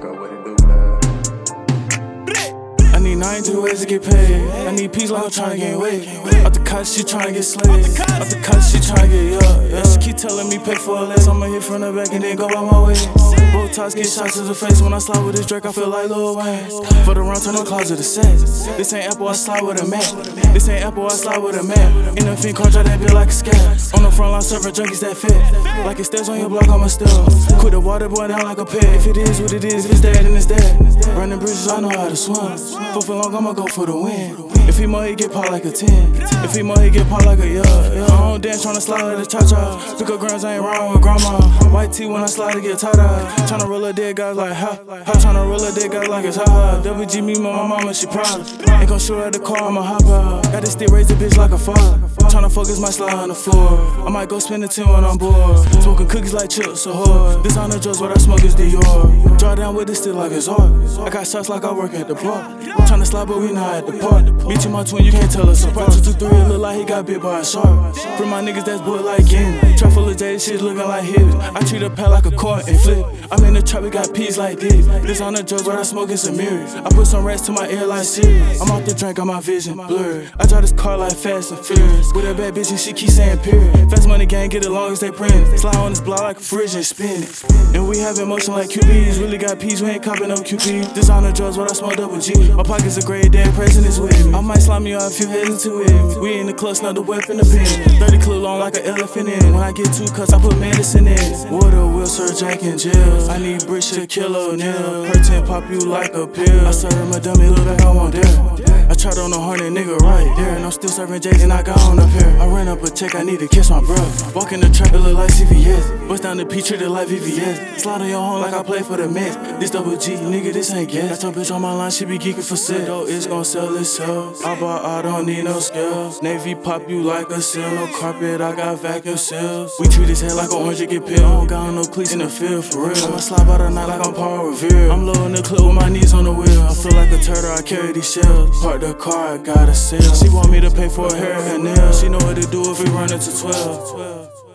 It do. I need 92 ways to get paid. I need peace, like I'm trying to get weight. Out the cut, she trying to get slayed. Out the cut, she trying to get up. Yeah. Telling me pay for a less. I'ma hit from the back and then go on my way. Both ties get shots to the face. When I slide with this Drake, I feel like Lil Wayne. For the round, turn the closet to sex. This ain't Apple, I slide with a man. This ain't Apple, I slide with a man. In the fiend, car, that bill like a scam. On the front line, serving junkies that fit. Like it stairs on your block, I'ma still. Quit the water boy down like a pit. If it is what it is, if it's dead, then it's dead. Running bridges, I know how to swim. For for long, I'ma go for the win. If he more, he get popped like a 10. If he more, he get popped like a yeah. I don't dance, tryna slide like a cha cha. Up grams, I ain't wrong with grandma. White tee when I slide to get tied up. Tryna roll a dead guys like ha. Ha, tryna roll a dead guy like it's ha ha. WG me, my mama, she proud. Ain't gon' shoot at the car, I'ma hop out. Got this stick, raise the bitch like a father. Tryna focus my slide on the floor. I might go spend a 10 when I'm bored. Smoking cookies like chips, so hard. This on the drugs, what I smoke is Dior. Draw down with this still like it's hard. I got shots like I work at the park. Tryna slide, but we not at the park. Meet you, my twin, you can't tell us apart. Two, two, three, it look like he got bit by a shark. For my niggas that's bull like in. Full shit looking like his. I treat a pal like a court and flip. I'm in the trap, we got peas like this. This on the drugs, what I smoke some mirrors. I put some rats to my ear like serious. I'm off the drink, got my vision blurred. I drive this car like fast and furious. With a bad bitch and she keep saying period. Fast money gang, get it long as they print. Slide on this block like a fridge and spin it. And we have emotion like QBs. Really got peas, we ain't copping no QP. This on the drugs, what I smoke double G. My pockets are great, damn present is with me. I might slime you out if you hesitant with it. We in the clutch, not the weapon, the pen. 30 clip long like an elephant in. When I get two cuts, I put medicine in. Water will Sir Jack in jail. I need bricks Brit Shaquille O'Neal. Hurtin' pop you like a pill. I serve a dummy, look back, I want there. I tried on a hundred nigga right there, and I'm still serving J's and I got on up here. I ran up a check, I need to kiss my bro. Walk in the trap, it look like CVS. Bust down the P, treat it like VVS. Slide on your home like I play for the Mets. This double G, nigga, this ain't gas. Got your bitch on my line, she be geeking for sale. Though it's gon' sell itself. I bought, I don't need no skills. Navy pop you like a seal. No carpet, I got vacuum seals. We treat his head like an orange, get pill. Don't got no cleats in the field, for real. I'ma slide by the night like I'm Paul Revere. I'm low in the clip with my knees on the wheel. I feel like a turtle, I carry these shells. The car, I gotta sell. She want me to pay for her hair and nails. She know what to do if we run into 12.